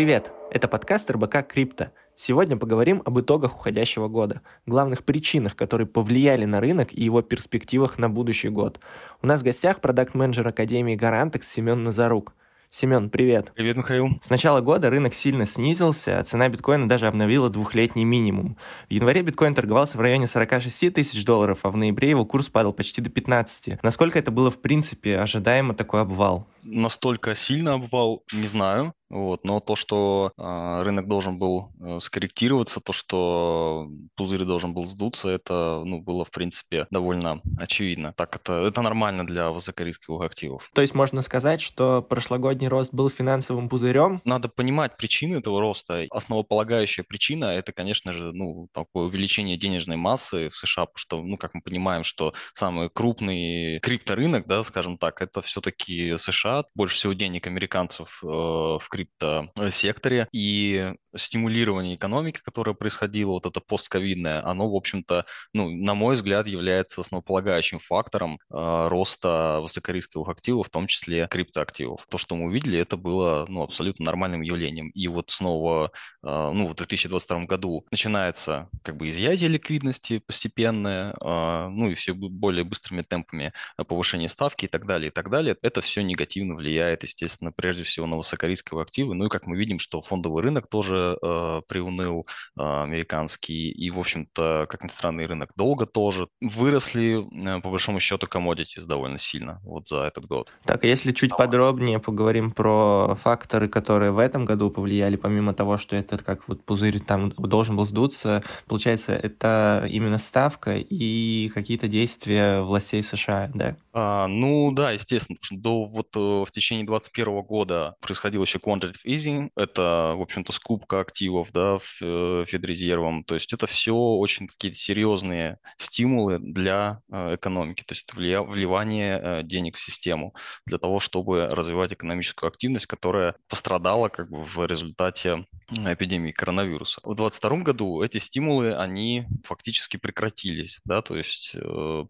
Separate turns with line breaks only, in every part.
привет! Это подкаст РБК Крипто. Сегодня поговорим об итогах уходящего года, главных причинах, которые повлияли на рынок и его перспективах на будущий год. У нас в гостях продакт-менеджер Академии Гарантекс Семен Назарук. Семен, привет.
Привет, Михаил.
С начала года рынок сильно снизился, а цена биткоина даже обновила двухлетний минимум. В январе биткоин торговался в районе 46 тысяч долларов, а в ноябре его курс падал почти до 15. Насколько это было в принципе ожидаемо такой обвал?
Настолько сильно обвал, не знаю. Вот, но то, что э, рынок должен был э, скорректироваться, то, что пузырь должен был сдуться, это ну, было, в принципе, довольно очевидно. Так это, это нормально для высокорисковых активов.
То есть можно сказать, что прошлогодний рост был финансовым пузырем?
Надо понимать причины этого роста. Основополагающая причина – это, конечно же, ну, такое увеличение денежной массы в США, потому что, ну, как мы понимаем, что самый крупный крипторынок, да, скажем так, это все-таки США. Больше всего денег американцев э, в криптосекторе, и стимулирование экономики, которое происходило, вот это постковидное, оно, в общем-то, ну, на мой взгляд, является основополагающим фактором э, роста высокорисковых активов, в том числе криптоактивов. То, что мы увидели, это было ну, абсолютно нормальным явлением. И вот снова, э, ну, в 2022 году начинается как бы изъятие ликвидности постепенное, э, ну и все более быстрыми темпами повышения ставки и так далее, и так далее. Это все негативно влияет, естественно, прежде всего на высокорисковые активы. Ну и как мы видим, что фондовый рынок тоже э, приуныл, э, американский, и, в общем-то, как ни странно, и рынок долго тоже. Выросли, э, по большому счету, commodities довольно сильно вот за этот год.
Так, а если чуть подробнее поговорим про факторы, которые в этом году повлияли, помимо того, что этот как вот пузырь там должен был сдуться, получается, это именно ставка и какие-то действия властей США, да?
А, ну да, естественно, потому что до вот э, в течение 2021 года происходил еще quantitative easing, это, в общем-то, скупка активов, да, э, Федрезервом, то есть это все очень какие-то серьезные стимулы для э, экономики, то есть вливание денег в систему для того, чтобы развивать экономическую активность, которая пострадала как бы в результате эпидемии коронавируса. В 2022 году эти стимулы, они фактически прекратились, да, то есть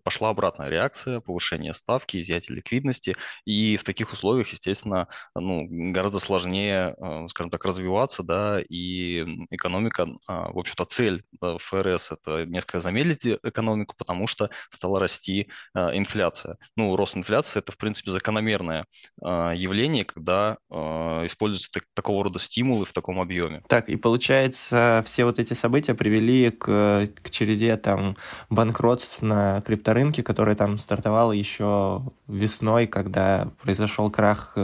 пошла обратная реакция, повышение ставки, изъятие ликвидности. И в таких условиях, естественно, ну, гораздо сложнее, э, скажем так, развиваться, да, и экономика, а, в общем-то, цель ФРС – это несколько замедлить экономику, потому что стала расти э, инфляция. Ну, рост инфляции – это, в принципе, закономерное э, явление, когда используются так, такого рода стимулы в таком объеме.
Так, и получается, все вот эти события привели к, к череде там банкротств на крипторынке, которая там стартовала еще весной, когда произошел крах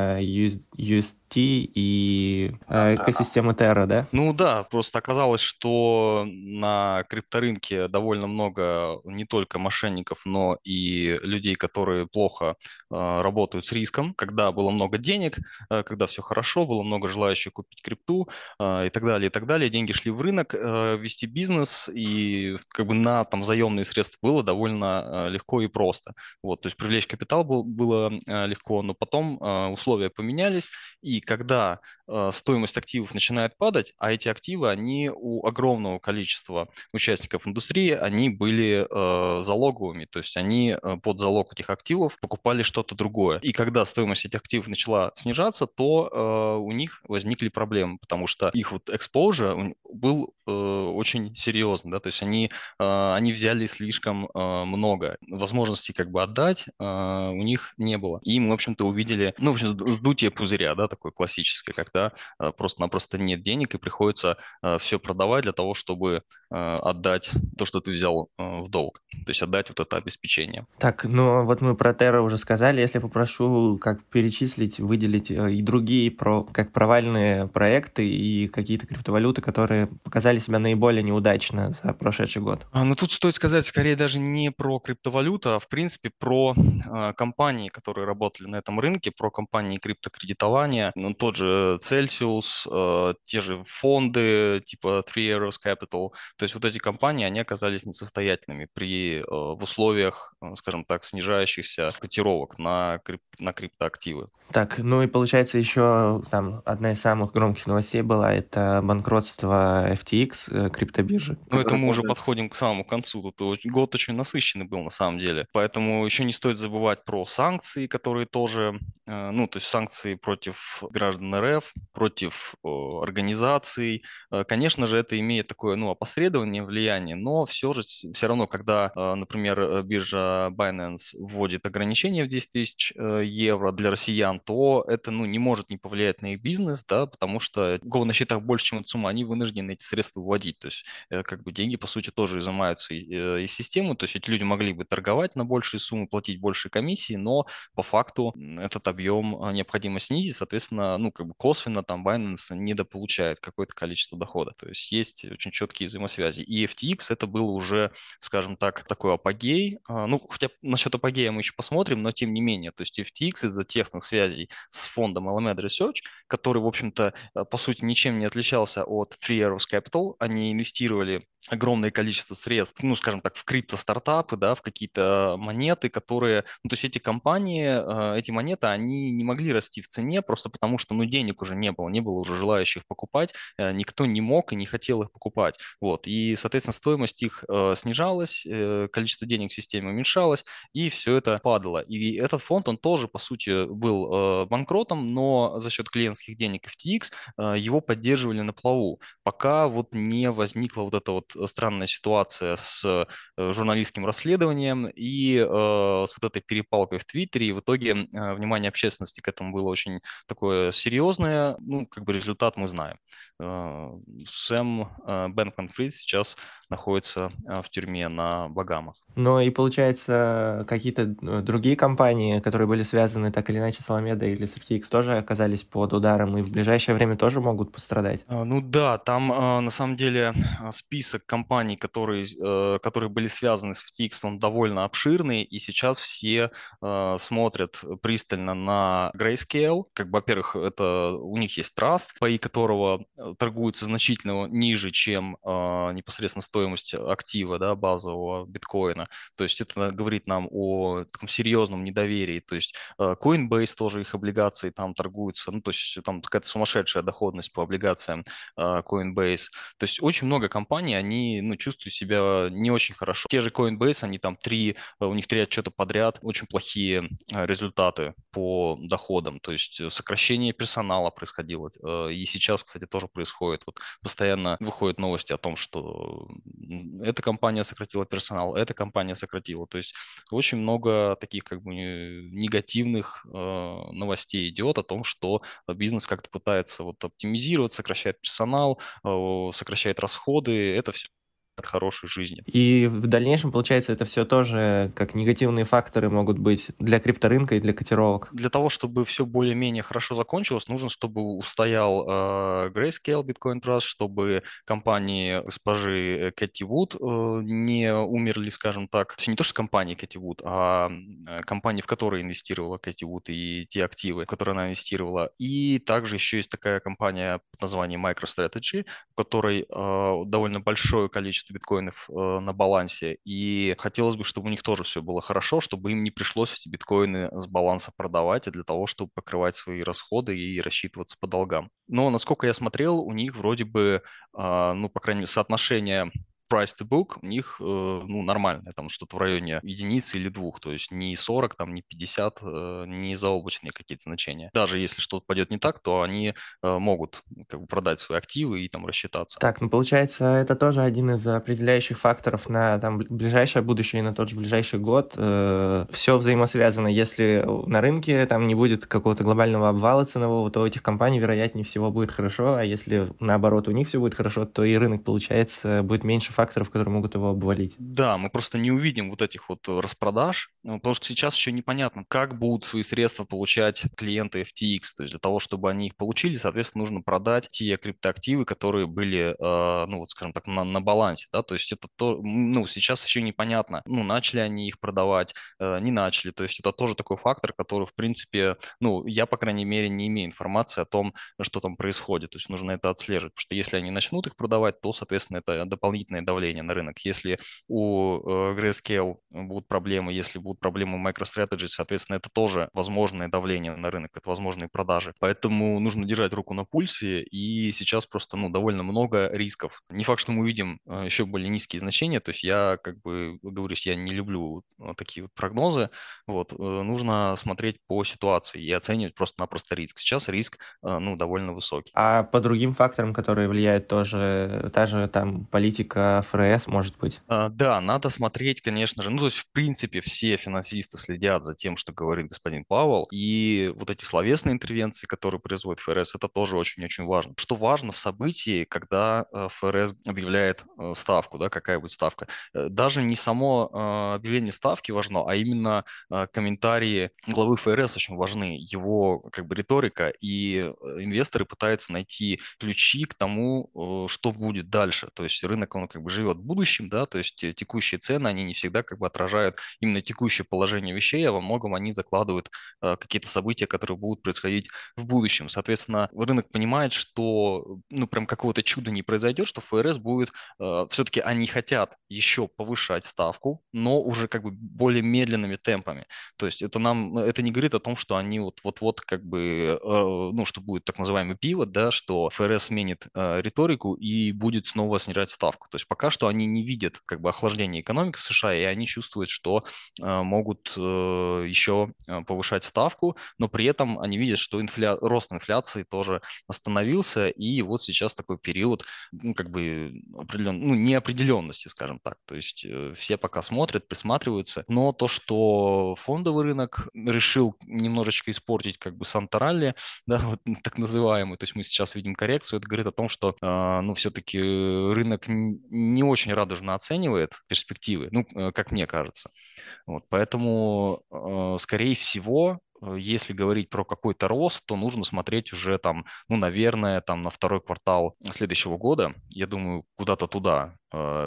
э, стейблкоина USD, и э, экосистемы Terra, да?
Ну да, просто оказалось, что на крипторынке довольно много не только мошенников, но и людей, которые плохо э, работают с риском, когда было много денег, э, когда все хорошо, было много желающих купить крипту э, и так далее, и так далее. Деньги шли в рынок, э, вести бизнес, и как бы на там заемные средства было довольно э, легко и просто. Вот, то есть привлечь капитал был, было э, легко, но потом э, условия поменялись, и когда э, стоимость активов начинает падать, а эти активы, они у огромного количества участников индустрии, они были э, залоговыми, то есть они э, под залог этих активов покупали что-то другое. И когда стоимость этих активов начала снижаться, то э, у них возникли проблемы, потому что их вот exposure был э, очень серьезный, да, то есть они, э, они взяли слишком э, много. Возможности как бы отдать э, у них не было. И мы, в общем-то, увидели, ну, в общем, сдутие пузыря, да, такой классическое, когда э, просто-напросто нет денег и приходится э, все продавать для того, чтобы э, отдать то, что ты взял в долг, то есть отдать вот это обеспечение.
Так, ну вот мы про Terra уже сказали, если попрошу как перечислить, выделить и другие про, как провальные проекты и какие-то криптовалюты, которые показали себя наиболее неудачно за прошедший год.
А, ну тут стоит сказать скорее даже не про криптовалюту, а в принципе про э, компании, которые работали на этом рынке, про компании криптокредитования, ну, тот же Celsius, э, те же фонды типа Three Arrows Capital. То есть вот эти компании, они оказались несостоятельными при, э, в условиях, э, скажем так, снижающихся котировок на, крип, на криптоактивы.
Так, ну и получается еще там одна из самых громких новостей была, это банкротство FTX, э, криптобиржи.
Ну это мы уже подходим к самому концу. Тут год очень насыщенный был на самом деле. Поэтому еще не стоит забывать про санкции, которые тоже, э, ну то есть санкции против против граждан РФ, против организаций. Конечно же, это имеет такое ну, опосредование влияние, но все же все равно, когда, например, биржа Binance вводит ограничения в 10 тысяч евро для россиян, то это ну, не может не повлиять на их бизнес, да, потому что кого на счетах больше, чем сумма, они вынуждены эти средства вводить. То есть как бы деньги, по сути, тоже изымаются из системы, то есть эти люди могли бы торговать на большие суммы, платить больше комиссии, но по факту этот объем необходимо снизить, соответственно, ну, как бы косвенно там Binance недополучает какое-то количество дохода. То есть есть очень четкие взаимосвязи. И FTX это был уже, скажем так, такой апогей. А, ну, хотя насчет апогея мы еще посмотрим, но тем не менее. То есть FTX из-за тесных связей с фондом Alameda Research, который, в общем-то, а, по сути, ничем не отличался от Three Arrows Capital, они инвестировали огромное количество средств, ну, скажем так, в крипто-стартапы, да, в какие-то монеты, которые, ну, то есть эти компании, э, эти монеты, они не могли расти в цене просто потому, что, ну, денег уже не было, не было уже желающих покупать, э, никто не мог и не хотел их покупать, вот, и, соответственно, стоимость их э, снижалась, количество денег в системе уменьшалось, и все это падало. И этот фонд, он тоже, по сути, был банкротом, но за счет клиентских денег FTX его поддерживали на плаву, пока вот не возникла вот эта вот странная ситуация с э, журналистским расследованием и э, с вот этой перепалкой в Твиттере. И в итоге э, внимание общественности к этому было очень такое серьезное. Ну, как бы результат мы знаем. Сэм Бэнкман-Фрид сейчас находится в тюрьме на Багамах.
Ну и получается, какие-то другие компании, которые были связаны так или иначе с Alameda или с FTX, тоже оказались под ударом и в ближайшее время тоже могут пострадать?
Ну да, там на самом деле список компаний, которые, которые были связаны с FTX, он довольно обширный, и сейчас все смотрят пристально на Grayscale. Как бы, во-первых, это у них есть траст, паи которого торгуются значительно ниже, чем непосредственно стоимость стоимость актива, да, базового биткоина. То есть это говорит нам о таком серьезном недоверии. То есть э, Coinbase тоже их облигации там торгуются. Ну, то есть там какая-то сумасшедшая доходность по облигациям э, Coinbase. То есть очень много компаний, они ну, чувствуют себя не очень хорошо. Те же Coinbase, они там три, э, у них три отчета подряд, очень плохие результаты по доходам. То есть сокращение персонала происходило. И сейчас, кстати, тоже происходит. Вот постоянно выходят новости о том, что эта компания сократила персонал, эта компания сократила. То есть очень много таких как бы негативных э, новостей идет о том, что бизнес как-то пытается вот оптимизировать, сокращает персонал, э, сокращает расходы. Это все хорошей жизни.
И в дальнейшем, получается, это все тоже как негативные факторы могут быть для крипторынка и для котировок.
Для того, чтобы все более-менее хорошо закончилось, нужно, чтобы устоял э, Grayscale Bitcoin Trust, чтобы компании госпожи Кэти Вуд э, не умерли, скажем так. Не то, что компании Кэти Вуд, а э, компании, в которые инвестировала Кэти Вуд и те активы, в которые она инвестировала. И также еще есть такая компания под названием MicroStrategy, в которой э, довольно большое количество количество биткоинов э, на балансе, и хотелось бы, чтобы у них тоже все было хорошо, чтобы им не пришлось эти биткоины с баланса продавать, а для того, чтобы покрывать свои расходы и рассчитываться по долгам. Но, насколько я смотрел, у них вроде бы, э, ну, по крайней мере, соотношение price to book у них э, ну, нормальное, там что-то в районе единицы или двух, то есть не 40, там, не 50, э, не заоблачные какие-то значения. Даже если что-то пойдет не так, то они э, могут как бы продать свои активы и там рассчитаться.
Так, ну получается, это тоже один из определяющих факторов на там ближайшее будущее и на тот же ближайший год. Все взаимосвязано. Если на рынке там не будет какого-то глобального обвала ценового, то у этих компаний, вероятнее всего, будет хорошо, а если наоборот у них все будет хорошо, то и рынок, получается, будет меньше факторов, которые могут его обвалить.
Да, мы просто не увидим вот этих вот э, распродаж, ну, потому что сейчас еще непонятно, как будут свои средства получать клиенты FTX. То есть для того, чтобы они их получили, соответственно, нужно продать те криптоактивы, которые были, э, ну вот, скажем так, на, на балансе. Да? То есть это то, ну, сейчас еще непонятно, ну, начали они их продавать, э, не начали. То есть это тоже такой фактор, который, в принципе, ну, я, по крайней мере, не имею информации о том, что там происходит. То есть нужно это отслеживать, потому что если они начнут их продавать, то, соответственно, это дополнительные давление на рынок. Если у э, Grayscale будут проблемы, если будут проблемы у MicroStrategy, соответственно, это тоже возможное давление на рынок, это возможные продажи. Поэтому нужно держать руку на пульсе, и сейчас просто ну, довольно много рисков. Не факт, что мы увидим э, еще более низкие значения, то есть я, как бы, говорюсь, я не люблю такие вот прогнозы, вот, нужно смотреть по ситуации и оценивать просто-напросто риск. Сейчас риск, ну, довольно высокий.
А по другим факторам, которые влияют тоже, та же там политика ФРС, может быть?
А, да, надо смотреть, конечно же. Ну, то есть, в принципе, все финансисты следят за тем, что говорит господин Пауэлл. И вот эти словесные интервенции, которые производит ФРС, это тоже очень-очень важно. Что важно в событии, когда э, ФРС объявляет э, ставку, да, какая будет ставка. Э, даже не само объявление ставки важно, а именно комментарии главы ФРС очень важны. Его как бы риторика, и инвесторы пытаются найти ключи к тому, что будет дальше. То есть рынок, он как бы живет будущим, да, то есть э, текущие цены, они не всегда как бы отражают именно текущее положение вещей, а во многом они закладывают э, какие-то события, которые будут происходить в будущем. Соответственно, рынок понимает, что, ну, прям какого-то чуда не произойдет, что ФРС будет, э, все-таки они хотят еще повышать ставку, но уже как бы более медленными темпами. То есть это нам, это не говорит о том, что они вот вот-вот как бы, ну, что будет так называемый пивот, да, что ФРС сменит риторику и будет снова снижать ставку. То есть пока что они не видят как бы охлаждения экономики в США, и они чувствуют, что э, могут э, еще э, повышать ставку, но при этом они видят, что инфля... рост инфляции тоже остановился, и вот сейчас такой период, ну, как бы определен... ну, неопределенности, скажем так. То есть все пока смотрят, присматриваются, но то, что фондовый рынок решил немножечко испортить как бы Санта-Ралли, да, вот так называемый, то есть мы сейчас видим коррекцию, это говорит о том, что, ну, все-таки рынок не очень радужно оценивает перспективы, ну, э, как мне кажется. Вот, поэтому, э, скорее всего, Э, если говорить про какой-то рост, то нужно смотреть уже там, ну, наверное, там на второй квартал следующего года, я думаю, куда-то туда.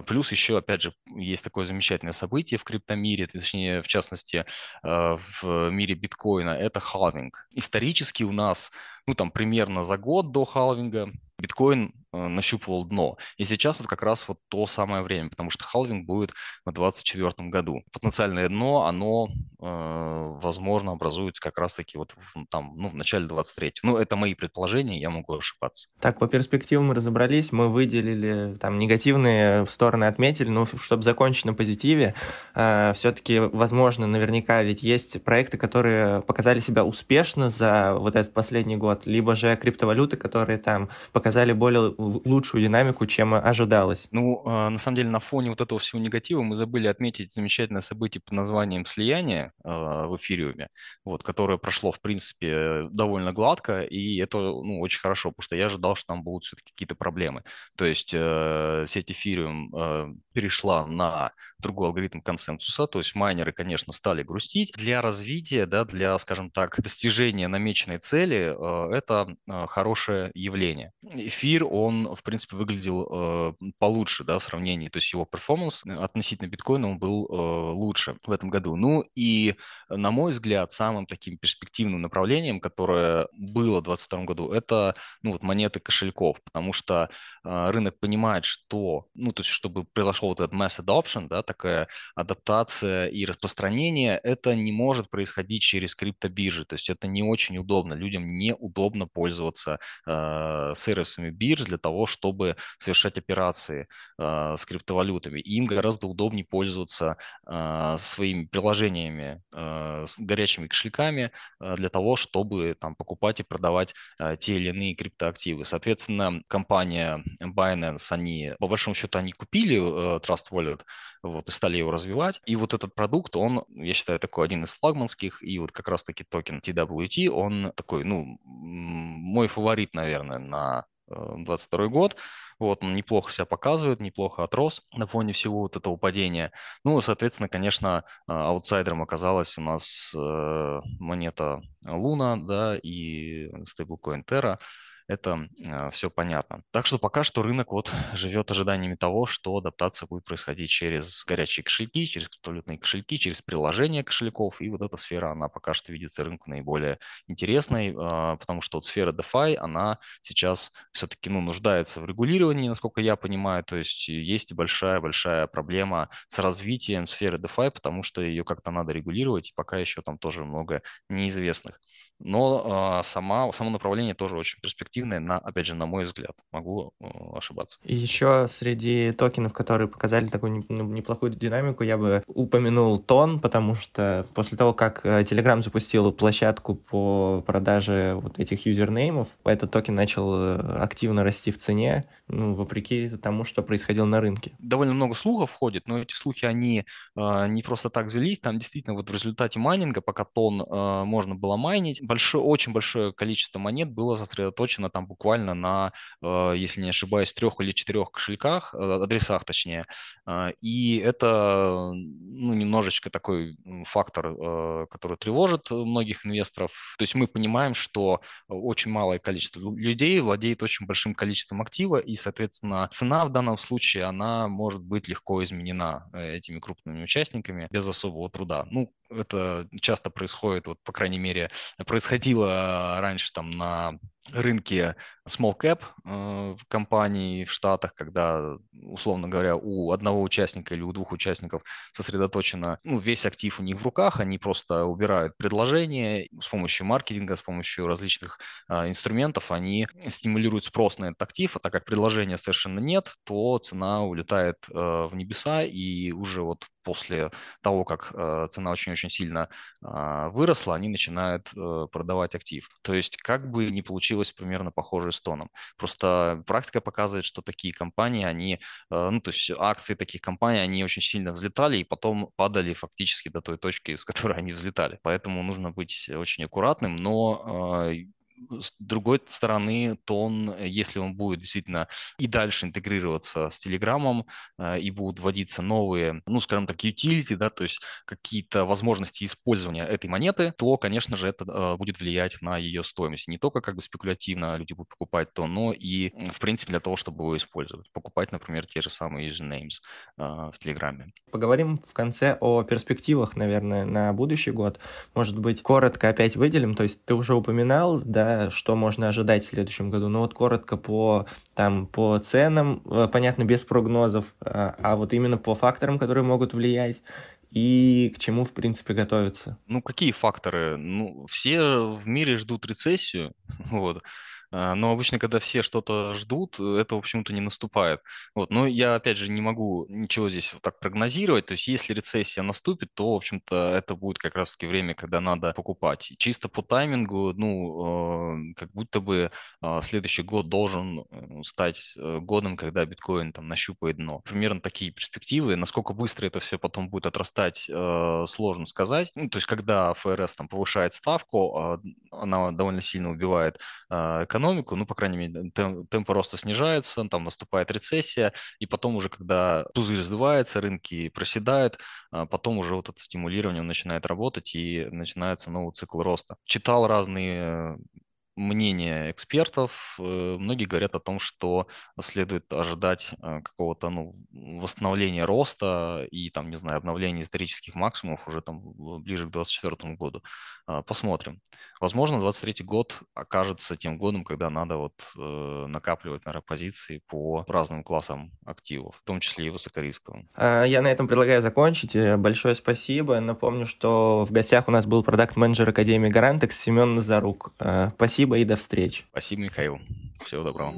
Плюс еще, опять же, есть такое замечательное событие в криптомире, точнее, в частности, в мире биткоина, это халвинг. Исторически у нас, ну, там, примерно за год до халвинга биткоин нащупывал дно. И сейчас вот как раз вот то самое время, потому что халвинг будет в 2024 году. Потенциальное дно, оно, э, возможно, образуется как раз-таки вот в, там, ну, в начале 23 Ну, это мои предположения, я могу ошибаться.
Так, по перспективам разобрались, мы выделили там негативные стороны, отметили, но чтобы закончить на позитиве, э, все-таки, возможно, наверняка ведь есть проекты, которые показали себя успешно за вот этот последний год, либо же криптовалюты, которые там показали более лучшую динамику, чем ожидалось.
Ну, а, на самом деле, на фоне вот этого всего негатива мы забыли отметить замечательное событие под названием «Слияние» а, в эфириуме, вот, которое прошло, в принципе, довольно гладко, и это ну, очень хорошо, потому что я ожидал, что там будут все-таки какие-то проблемы. То есть э, сеть эфириум э, перешла на другой алгоритм консенсуса, то есть майнеры, конечно, стали грустить. Для развития, да, для, скажем так, достижения намеченной цели э, это хорошее явление. Эфир, он он, в принципе, выглядел э, получше, да, в сравнении, то есть его перформанс относительно биткоина он был э, лучше в этом году. Ну и, на мой взгляд, самым таким перспективным направлением, которое было в 2022 году, это, ну, вот монеты кошельков, потому что э, рынок понимает, что, ну, то есть, чтобы произошел вот этот mass adoption, да, такая адаптация и распространение, это не может происходить через криптобиржи, то есть это не очень удобно, людям неудобно пользоваться э, сервисами бирж для того, чтобы совершать операции э, с криптовалютами. И им гораздо удобнее пользоваться э, своими приложениями э, с горячими кошельками э, для того, чтобы там, покупать и продавать э, те или иные криптоактивы. Соответственно, компания Binance, они, по большому счету, они купили э, Trust Wallet, вот, и стали его развивать. И вот этот продукт, он, я считаю, такой один из флагманских, и вот как раз-таки токен TWT, он такой, ну, мой фаворит, наверное, на 22 год. Вот, он неплохо себя показывает, неплохо отрос на фоне всего вот этого падения. Ну, соответственно, конечно, а, аутсайдером оказалась у нас э, монета Луна, да, и стейблкоин Terra. Это э, все понятно. Так что пока что рынок вот живет ожиданиями того, что адаптация будет происходить через горячие кошельки, через криптовалютные кошельки, через приложение кошельков, и вот эта сфера, она пока что видится рынку наиболее интересной, э, потому что вот сфера DeFi, она сейчас все-таки ну, нуждается в регулировании, насколько я понимаю, то есть есть большая-большая проблема с развитием сферы DeFi, потому что ее как-то надо регулировать, и пока еще там тоже много неизвестных. Но э, сама, само направление тоже очень перспективное, на, опять же, на мой взгляд. Могу э, ошибаться.
И еще среди токенов, которые показали такую ну, неплохую динамику, я бы упомянул Тон, потому что после того, как э, Telegram запустил площадку по продаже вот этих юзернеймов, этот токен начал э, активно расти в цене, ну, вопреки тому, что происходило на рынке.
Довольно много слухов ходит, но эти слухи, они э, не просто так взялись, там действительно вот в результате майнинга, пока Тон э, можно было майнить, большое, очень большое количество монет было сосредоточено там буквально на, э, если не ошибаюсь, трех или четырех кошельках, э, адресах точнее. Э, и это ну, немножечко такой фактор, который тревожит многих инвесторов. То есть мы понимаем, что очень малое количество людей владеет очень большим количеством актива, и, соответственно, цена в данном случае, она может быть легко изменена этими крупными участниками без особого труда. Ну, это часто происходит, вот, по крайней мере, происходило раньше там на рынке small cap э, компаний в Штатах, когда, условно говоря, у одного участника или у двух участников сосредоточено ну, весь актив у них в руках, они просто убирают предложение с помощью маркетинга, с помощью различных э, инструментов, они стимулируют спрос на этот актив, а так как предложения совершенно нет, то цена улетает э, в небеса, и уже вот после того, как э, цена очень-очень сильно э, выросла, они начинают э, продавать актив. То есть как бы не получилось примерно похоже с тоном. Просто практика показывает, что такие компании, они, э, ну то есть акции таких компаний, они очень сильно взлетали и потом падали фактически до той точки, с которой они взлетали. Поэтому нужно быть очень аккуратным, но э, с другой стороны, то он, э, если он будет действительно и дальше интегрироваться с Телеграмом, э, и будут вводиться новые, ну, скажем так, utility, да, то есть какие-то возможности использования этой монеты, то, конечно же, это э, будет влиять на ее стоимость. Не только как бы спекулятивно люди будут покупать то, но и, в принципе, для того, чтобы его использовать. Покупать, например, те же самые usernames в Телеграме.
Поговорим в конце о перспективах, наверное, на будущий год. Может быть, коротко опять выделим, то есть ты уже упоминал, да, что можно ожидать в следующем году. Ну вот коротко по, там, по ценам, э, понятно, без прогнозов, а, а вот именно по факторам, которые могут влиять и к чему, в принципе, готовиться.
Ну, какие факторы? Ну, все в мире ждут рецессию, вот. А, но обычно, когда все что-то ждут, это, в общем-то, не наступает. Вот. Но я, опять же, не могу ничего здесь вот так прогнозировать. То есть, если рецессия наступит, то, в общем-то, это будет как раз-таки время, когда надо покупать. И чисто по таймингу, ну, э, как будто бы э, следующий год должен э, стать годом, когда биткоин там нащупает дно. Примерно такие перспективы. Насколько быстро это все потом будет отрастать, сложно сказать. Ну, то есть, когда ФРС там повышает ставку, а, она довольно сильно убивает экономику, экономику, ну, по крайней мере, темп, темп роста снижается, там наступает рецессия, и потом уже, когда пузырь сдувается, рынки проседают, а потом уже вот это стимулирование начинает работать и начинается новый цикл роста. Читал разные мнение экспертов. Э, многие говорят о том, что следует ожидать э, какого-то ну, восстановления роста и, там, не знаю, обновления исторических максимумов уже там ближе к 2024 году. А, посмотрим. Возможно, 2023 год окажется тем годом, когда надо вот э, накапливать, наверное, позиции по разным классам активов, в том числе и высокорисковым.
Я на этом предлагаю закончить. Большое спасибо. Напомню, что в гостях у нас был продакт-менеджер Академии Гарантекс Семен Назарук. Спасибо и до встречи.
Спасибо, Михаил. Всего доброго.